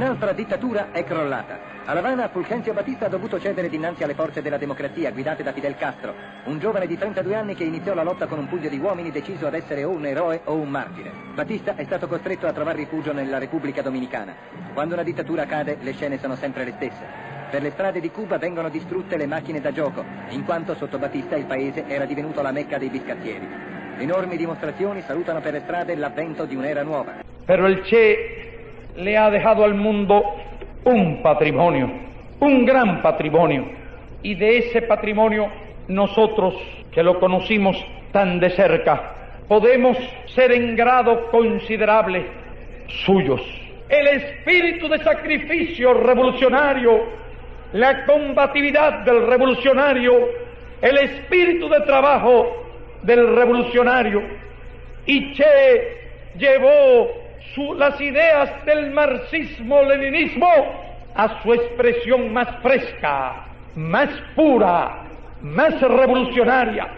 Un'altra dittatura è crollata. A La Habana Fulgencio Batista ha dovuto cedere dinanzi alle forze della democrazia guidate da Fidel Castro, un giovane di 32 anni che iniziò la lotta con un pugno di uomini deciso ad essere o un eroe o un martire. Batista è stato costretto a trovare rifugio nella Repubblica Dominicana. Quando una dittatura cade, le scene sono sempre le stesse. Per le strade di Cuba vengono distrutte le macchine da gioco, in quanto sotto Batista il paese era divenuto la mecca dei biscazzieri. Enormi dimostrazioni salutano per le strade l'avvento di un'era nuova. Pero el Che le ha dejado al mundo un patrimonio, un gran patrimonio. Y de ese patrimonio nosotros, que lo conocimos tan de cerca, podemos ser en grado considerable suyos. El espíritu de sacrificio revolucionario, la combatividad del revolucionario, el espíritu de trabajo del revolucionario. Y Che llevó su- las ideas del marxismo-leninismo a su expresión más fresca, más pura, más revolucionaria.